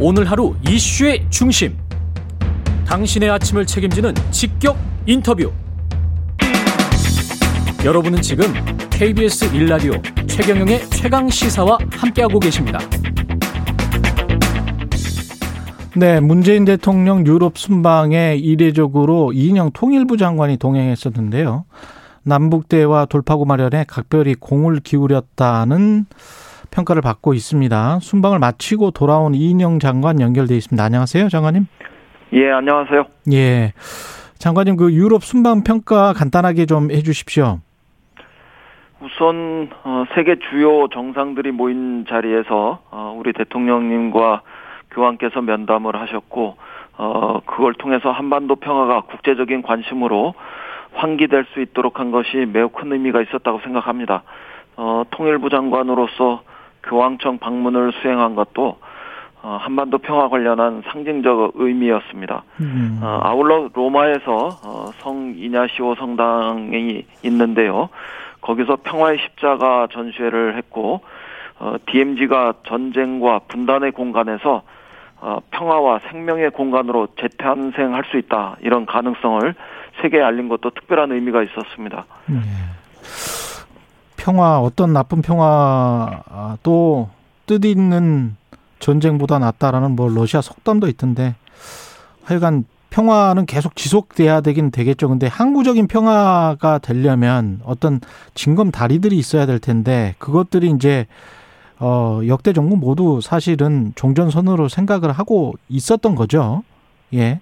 오늘 하루 이슈의 중심. 당신의 아침을 책임지는 직격 인터뷰. 여러분은 지금 KBS 일라디오 최경영의 최강 시사와 함께하고 계십니다. 네, 문재인 대통령 유럽 순방에 이례적으로 이인영 통일부 장관이 동행했었는데요. 남북 대화 돌파구 마련에 각별히 공을 기울였다는 평가를 받고 있습니다. 순방을 마치고 돌아온 이인영 장관 연결돼 있습니다. 안녕하세요, 장관님. 예, 안녕하세요. 예. 장관님 그 유럽 순방 평가 간단하게 좀 해 주십시오. 우선 어, 세계 주요 정상들이 모인 자리에서 어, 우리 대통령님과 교황께서 면담을 하셨고 어, 그걸 통해서 한반도 평화가 국제적인 관심으로 환기될 수 있도록 한 것이 매우 큰 의미가 있었다고 생각합니다. 어, 통일부 장관으로서 교황청 방문을 수행한 것도 어, 한반도 평화 관련한 상징적 의미였습니다. 음. 어, 아울러 로마에서 어, 성 이냐시오 성당이 있는데요. 거기서 평화의 십자가 전시회를 했고 어, DMZ가 전쟁과 분단의 공간에서 어, 평화와 생명의 공간으로 재탄생할 수 있다 이런 가능성을 세계에 알린 것도 특별한 의미가 있었습니다. 네. 평화 어떤 나쁜 평화도 뜻 있는 전쟁보다 낫다라는 뭐 러시아 속담도 있던데 하여간 평화는 계속 지속돼야 되긴 되겠죠. 근데 항구적인 평화가 되려면 어떤 징검 다리들이 있어야 될 텐데 그것들이 이제 어 역대 정부 모두 사실은 종전 선언으로 생각을 하고 있었던 거죠. 예.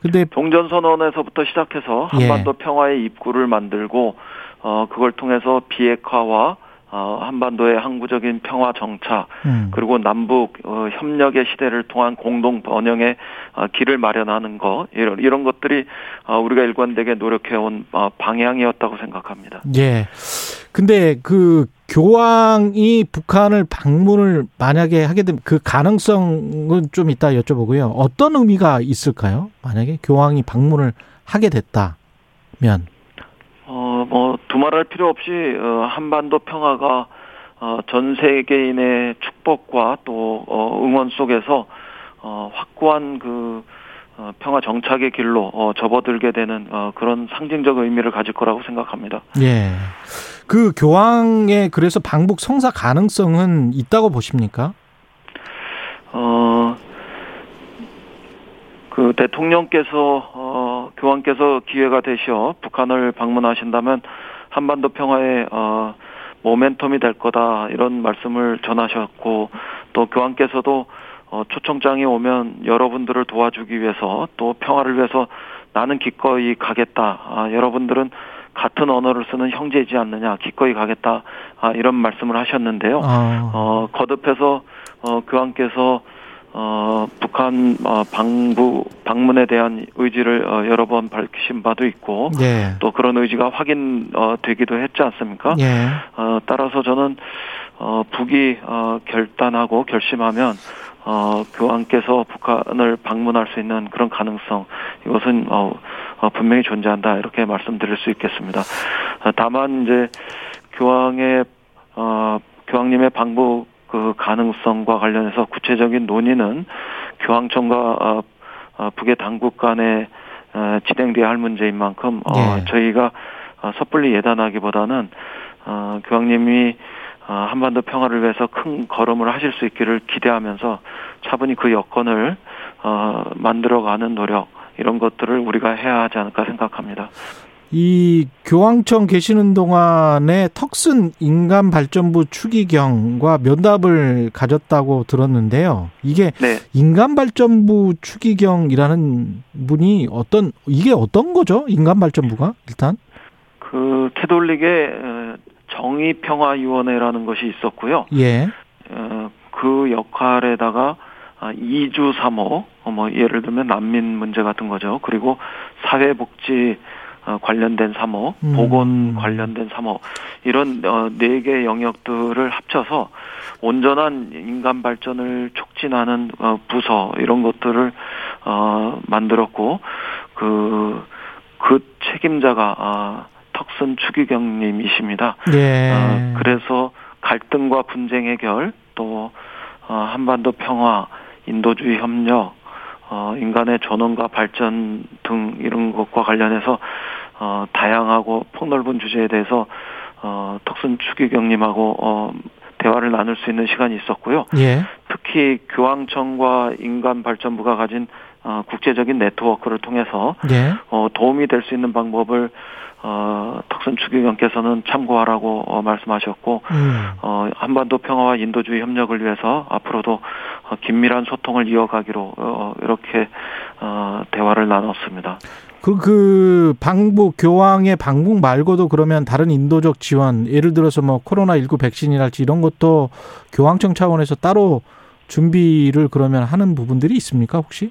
근데 종전 선언에서부터 시작해서 한반도 예. 평화의 입구를 만들고 어 그걸 통해서 비핵화와 어, 한반도의 항구적인 평화 정착 음. 그리고 남북 어, 협력의 시대를 통한 공동 번영의 어, 길을 마련하는 거 이런 이런 것들이 어, 우리가 일관되게 노력해온 어, 방향이었다고 생각합니다. 예. 근데 그 교황이 북한을 방문을 만약에 하게 되면 그 가능성은 좀 이따 여쭤보고요. 어떤 의미가 있을까요? 만약에 교황이 방문을 하게 됐다면 어, 뭐, 두말할 필요 없이, 어, 한반도 평화가, 어, 전 세계인의 축복과 또, 어, 응원 속에서, 어, 확고한 그, 어, 평화 정착의 길로, 어, 접어들게 되는, 어, 그런 상징적 의미를 가질 거라고 생각합니다. 예. 그 교황의 그래서 방북 성사 가능성은 있다고 보십니까? 어, 그 대통령께서 어 교황께서 기회가 되셔 북한을 방문하신다면 한반도 평화의 어 모멘텀이 될 거다 이런 말씀을 전하셨고 또 교황께서도 어 초청장이 오면 여러분들을 도와주기 위해서 또 평화를 위해서 나는 기꺼이 가겠다. 아, 여러분들은 같은 언어를 쓰는 형제이지 않느냐 기꺼이 가겠다 아, 이런 말씀을 하셨는데요. 아. 어 거듭해서 어 교황께서 어, 북한 어, 방부 방문에 대한 의지를 어, 여러 번 밝히신 바도 있고 네. 또 그런 의지가 확인되기도 어, 했지 않습니까? 네. 어, 따라서 저는 어, 북이 어, 결단하고 결심하면 어, 교황께서 북한을 방문할 수 있는 그런 가능성 이것은 어, 어, 분명히 존재한다 이렇게 말씀드릴 수 있겠습니다. 어, 다만 이제 교황의 어, 교황님의 방북 그 가능성과 관련해서 구체적인 논의는 교황청과 어, 어, 북의 당국 간에 어, 진행돼야 할 문제인 만큼 어, 네. 저희가 어, 섣불리 예단하기보다는 어, 교황님이 어, 한반도 평화를 위해서 큰 걸음을 하실 수 있기를 기대하면서 차분히 그 여건을 어, 만들어가는 노력 이런 것들을 우리가 해야 하지 않을까 생각합니다. 이 교황청 계시는 동안에 턱슨 인간 발전부 추기경과 면담을 가졌다고 들었는데요. 이게 네. 인간 발전부 추기경이라는 분이 어떤 이게 어떤 거죠? 인간 발전부가 일단 그 캐톨릭의 어, 정의 평화 위원회라는 것이 있었고요. 예. 어, 그 역할에다가 아, 이주 삼호, 뭐 예를 들면 난민 문제 같은 거죠. 그리고 사회복지 어, 관련된 사모, 음. 보건 관련된 사모 이런 어, 네개 영역들을 합쳐서 온전한 인간 발전을 촉진하는 어, 부서 이런 것들을 어, 만들었고 그그 그 책임자가 아, 턱선 추기경님이십니다. 예. 어, 그래서 갈등과 분쟁 해결 또 어, 한반도 평화 인도주의 협력, 어, 인간의 전원과 발전 등 이런 것과 관련해서 어, 다양하고 폭넓은 주제에 대해서 어, 덕순 추기경님하고 어, 대화를 나눌 수 있는 시간이 있었고요. 예. 특히 교황청과 인간발전부가 가진 어, 국제적인 네트워크를 통해서 예. 어, 도움이 될 수 있는 방법을 어, 덕선 추기경께서는 참고하라고 어, 말씀하셨고 음. 어, 한반도 평화와 인도주의 협력을 위해서 앞으로도 어, 긴밀한 소통을 이어가기로 어, 이렇게 어, 대화를 나눴습니다. 그, 그, 방북, 교황의 방북 말고도 그러면 다른 인도적 지원, 예를 들어서 뭐 코로나 19 백신이랄지 이런 것도 교황청 차원에서 따로 준비를 그러면 하는 부분들이 있습니까, 혹시?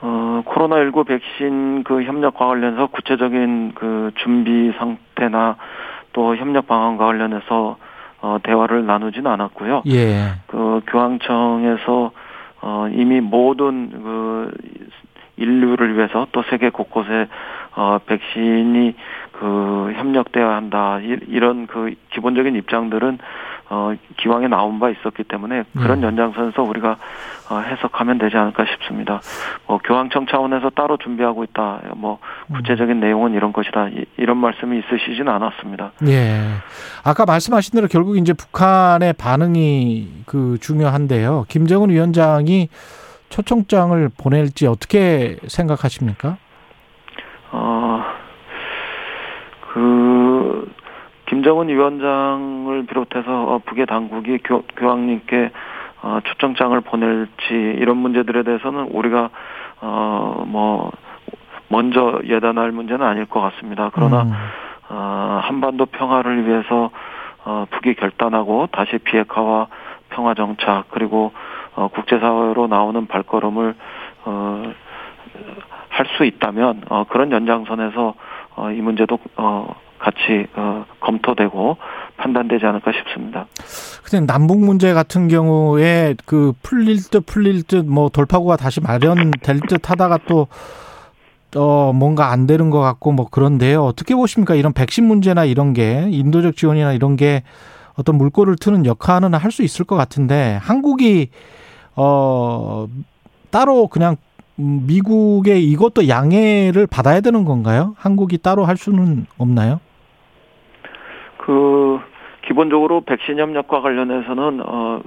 어, 코로나19 백신 그 협력과 관련해서 구체적인 그 준비 상태나 또 협력 방안과 관련해서 어, 대화를 나누지는 않았고요. 예. 그 교황청에서 어, 이미 모든 그 인류를 위해서 또 세계 곳곳에 어, 백신이 그 협력돼야 한다 이, 이런 그 기본적인 입장들은 어, 기왕에 나온 바 있었기 때문에 그런 네. 연장선에서 우리가 어, 해석하면 되지 않을까 싶습니다. 뭐 교황청 차원에서 따로 준비하고 있다. 뭐 구체적인 내용은 이런 것이다. 이, 이런 말씀이 있으시진 않았습니다. 예. 아까 말씀하신 대로 결국 이제 북한의 반응이 그 중요한데요. 김정은 위원장이 초청장을 보낼지 어떻게 생각하십니까? 어, 그, 김정은 위원장을 비롯해서 어, 북의 당국이 교, 교황님께 어, 초청장을 보낼지 이런 문제들에 대해서는 우리가 어, 뭐 먼저 예단할 문제는 아닐 것 같습니다. 그러나 음. 어, 한반도 평화를 위해서 어, 북이 결단하고 다시 비핵화와 평화 정착 그리고 어, 국제사회로 나오는 발걸음을 어, 할 수 있다면 어, 그런 연장선에서 어, 이 문제도 어, 같이 어, 검토되고 판단되지 않을까 싶습니다. 근데 남북 문제 같은 경우에 그 풀릴 듯 풀릴 듯 뭐 돌파구가 다시 마련될 듯 하다가 또 어, 뭔가 안 되는 것 같고 뭐 그런데요. 어떻게 보십니까? 이런 백신 문제나 이런 게 인도적 지원이나 이런 게 어떤 물꼬를 트는 역할은 할 수 있을 것 같은데 한국이 어 따로 그냥 미국의 이것도 양해를 받아야 되는 건가요? 한국이 따로 할 수는 없나요? 그 기본적으로 백신 협력과 관련해서는 어,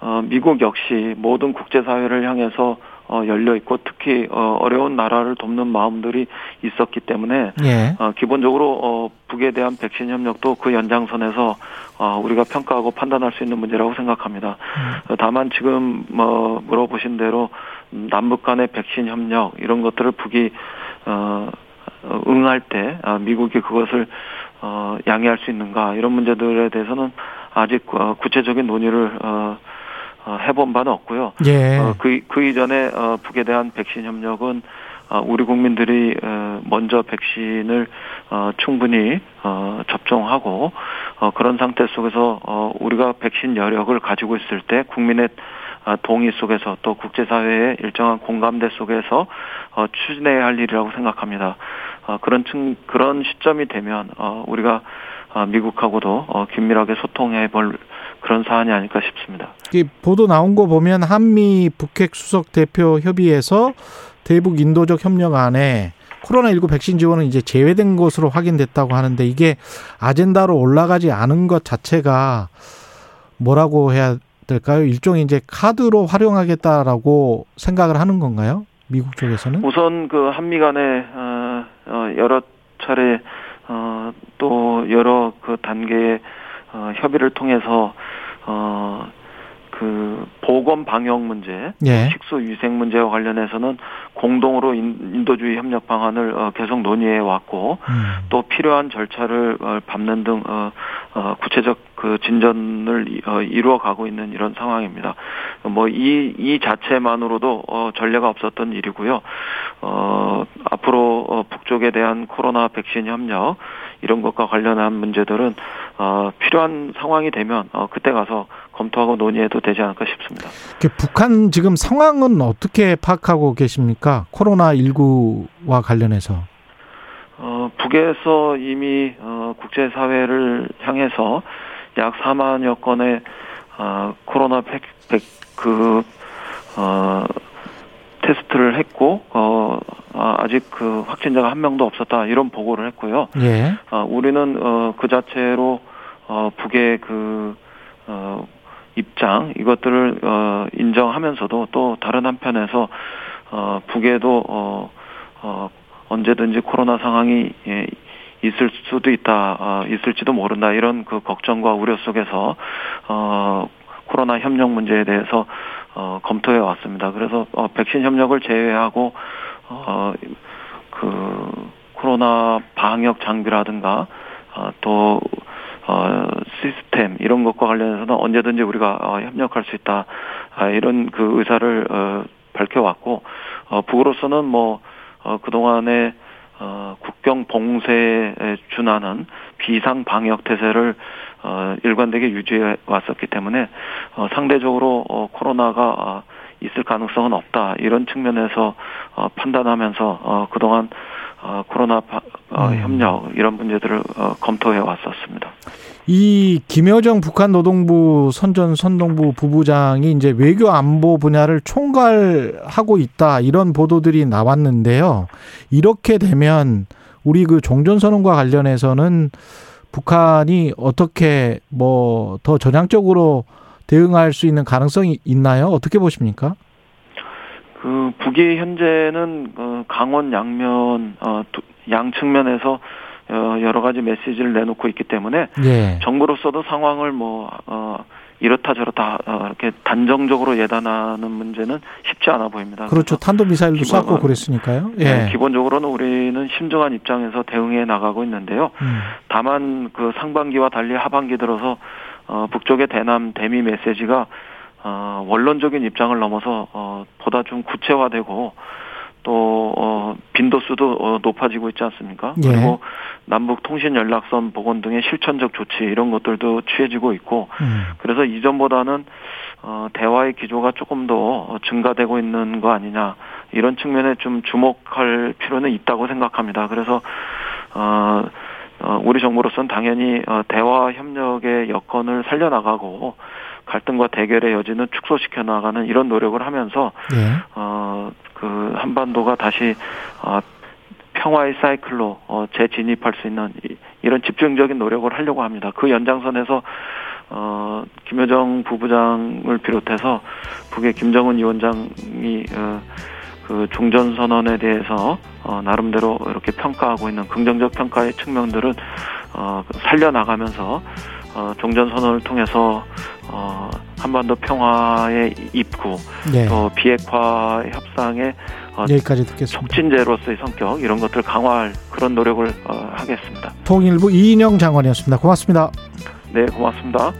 어 미국 역시 모든 국제사회를 향해서 어, 열려 있고 특히 어, 어려운 나라를 돕는 마음들이 있었기 때문에 예. 어, 기본적으로 어, 북에 대한 백신 협력도 그 연장선에서 어, 우리가 평가하고 판단할 수 있는 문제라고 생각합니다. 어, 다만 지금 뭐 물어보신 대로 남북 간의 백신 협력 이런 것들을 북이 어, 어, 응할 때 아, 미국이 그것을 어, 양해할 수 있는가 이런 문제들에 대해서는 아직 어, 구체적인 논의를 어, 어, 해본 바는 없고요. 예. 어, 그, 그 이전에 어, 북에 대한 백신 협력은 어, 우리 국민들이 어, 먼저 백신을 어, 충분히 어, 접종하고 어, 그런 상태 속에서 어, 우리가 백신 여력을 가지고 있을 때 국민의 어, 동의 속에서 또 국제사회의 일정한 공감대 속에서 어, 추진해야 할 일이라고 생각합니다. 어, 그런 층, 그런 시점이 되면 어, 우리가 어, 미국하고도 어, 긴밀하게 소통해 볼 그런 사안이 아닐까 싶습니다. 이 보도 나온 거 보면 한미 북핵 수석 대표 협의에서 대북 인도적 협력 안에 코로나19 백신 지원은 이제 제외된 것으로 확인됐다고 하는데 이게 아젠다로 올라가지 않은 것 자체가 뭐라고 해야 될까요? 일종의 이제 카드로 활용하겠다라고 생각을 하는 건가요? 미국 쪽에서는? 우선 그 한미 간에 어, 어, 여러 차례 어, 또 여러 그 단계의 어, 협의를 통해서 어, 그 보건 방역 문제, 예. 식수 위생 문제와 관련해서는 공동으로 인, 인도주의 협력 방안을 어, 계속 논의해 왔고 음. 또 필요한 절차를 어, 밟는 등 어, 어, 구체적 그 진전을 이- 어, 이루어 가고 있는 이런 상황입니다. 뭐 이 이 자체만으로도 어, 전례가 없었던 일이고요. 어, 앞으로 어, 북쪽에 대한 코로나 백신 협력 이런 것과 관련한 문제들은 어, 필요한 상황이 되면 어, 그때 가서 검토하고 논의해도 되지 않을까 싶습니다. 그 북한 지금 상황은 어떻게 파악하고 계십니까? 코로나 19와 관련해서. 어, 북에서 이미 어, 국제사회를 향해서 약 4만여 건의 어, 코로나 백, 백, 그 어, 테스트를 했고 어 아, 아직 그 확진자가 한 명도 없었다 이런 보고를 했고요. 예. 어, 우리는 어, 그 자체로 어, 북의 그 어, 입장 이것들을 어, 인정하면서도 또 다른 한편에서 어, 북에도 어, 어, 언제든지 코로나 상황이 예, 있을 수도 있다, 어, 있을지도 모른다 이런 그 걱정과 우려 속에서 어, 코로나 협력 문제에 대해서 어, 검토해 왔습니다. 그래서 어, 백신 협력을 제외하고 어, 그 코로나 방역 장비라든가 어, 또 어, 시스템 이런 것과 관련해서는 언제든지 우리가 어, 협력할 수 있다 아, 이런 그 의사를 어, 밝혀왔고 어, 북으로서는 뭐 어, 그 동안에 어, 국경 봉쇄에 준하는 비상 방역 태세를 어, 일관되게 유지해 왔었기 때문에 어, 상대적으로 어, 코로나가 어, 있을 가능성은 없다 이런 측면에서 어, 판단하면서 어, 그동안 어, 코로나 바, 어, 음. 협력 이런 문제들을 어, 검토해 왔었습니다. 이 김여정 북한 노동부 선전 선동부 부부장이 이제 외교 안보 분야를 총괄하고 있다 이런 보도들이 나왔는데요. 이렇게 되면 우리 그 종전선언과 관련해서는 북한이 어떻게 뭐 더 전향적으로 대응할 수 있는 가능성이 있나요? 어떻게 보십니까? 그 북이 현재는 어, 강원 양면 어, 두- 양 측면에서 어, 여러 가지 메시지를 내놓고 있기 때문에 예. 정부로서도 상황을 뭐 어, 이렇다 저렇다 어, 이렇게 단정적으로 예단하는 문제는 쉽지 않아 보입니다. 그렇죠. 탄도 미사일도 쐈고 그랬으니까요. 예. 네, 기본적으로는 우리는 신중한 입장에서 대응해 나가고 있는데요. 음. 다만 그 상반기와 달리 하반기 들어서 어, 북쪽의 대남 대미 메시지가 어, 원론적인 입장을 넘어서 어, 보다 좀 구체화되고 또 어, 빈도수도 어, 높아지고 있지 않습니까? 예. 그리고 남북 통신 연락선 복원 등의 실천적 조치 이런 것들도 취해지고 있고 음. 그래서 이전보다는 어, 대화의 기조가 조금 더 어, 증가되고 있는 거 아니냐 이런 측면에 좀 주목할 필요는 있다고 생각합니다. 그래서 어, 어, 우리 정부로서는 당연히 어, 대화 협력의 여건을 살려나가고 갈등과 대결의 여지는 축소시켜 나가는 이런 노력을 하면서 예. 어, 그 한반도가 다시 어, 평화의 사이클로 어, 재진입할 수 있는 이, 이런 집중적인 노력을 하려고 합니다. 그 연장선에서 어, 김여정 부부장을 비롯해서 북의 김정은 위원장이 어, 그 종전 선언에 대해서 어, 나름대로 이렇게 평가하고 있는 긍정적 평가의 측면들은 어, 살려 나가면서 어, 종전 선언을 통해서 어, 한반도 평화의 입구 예. 또 비핵화 협상의 어, 여기까지 듣겠습니다. 촉진제로서의 성격 이런 것들을 강화할 그런 노력을 어, 하겠습니다. 통일부 이인영 장관이었습니다. 고맙습니다. 네, 고맙습니다.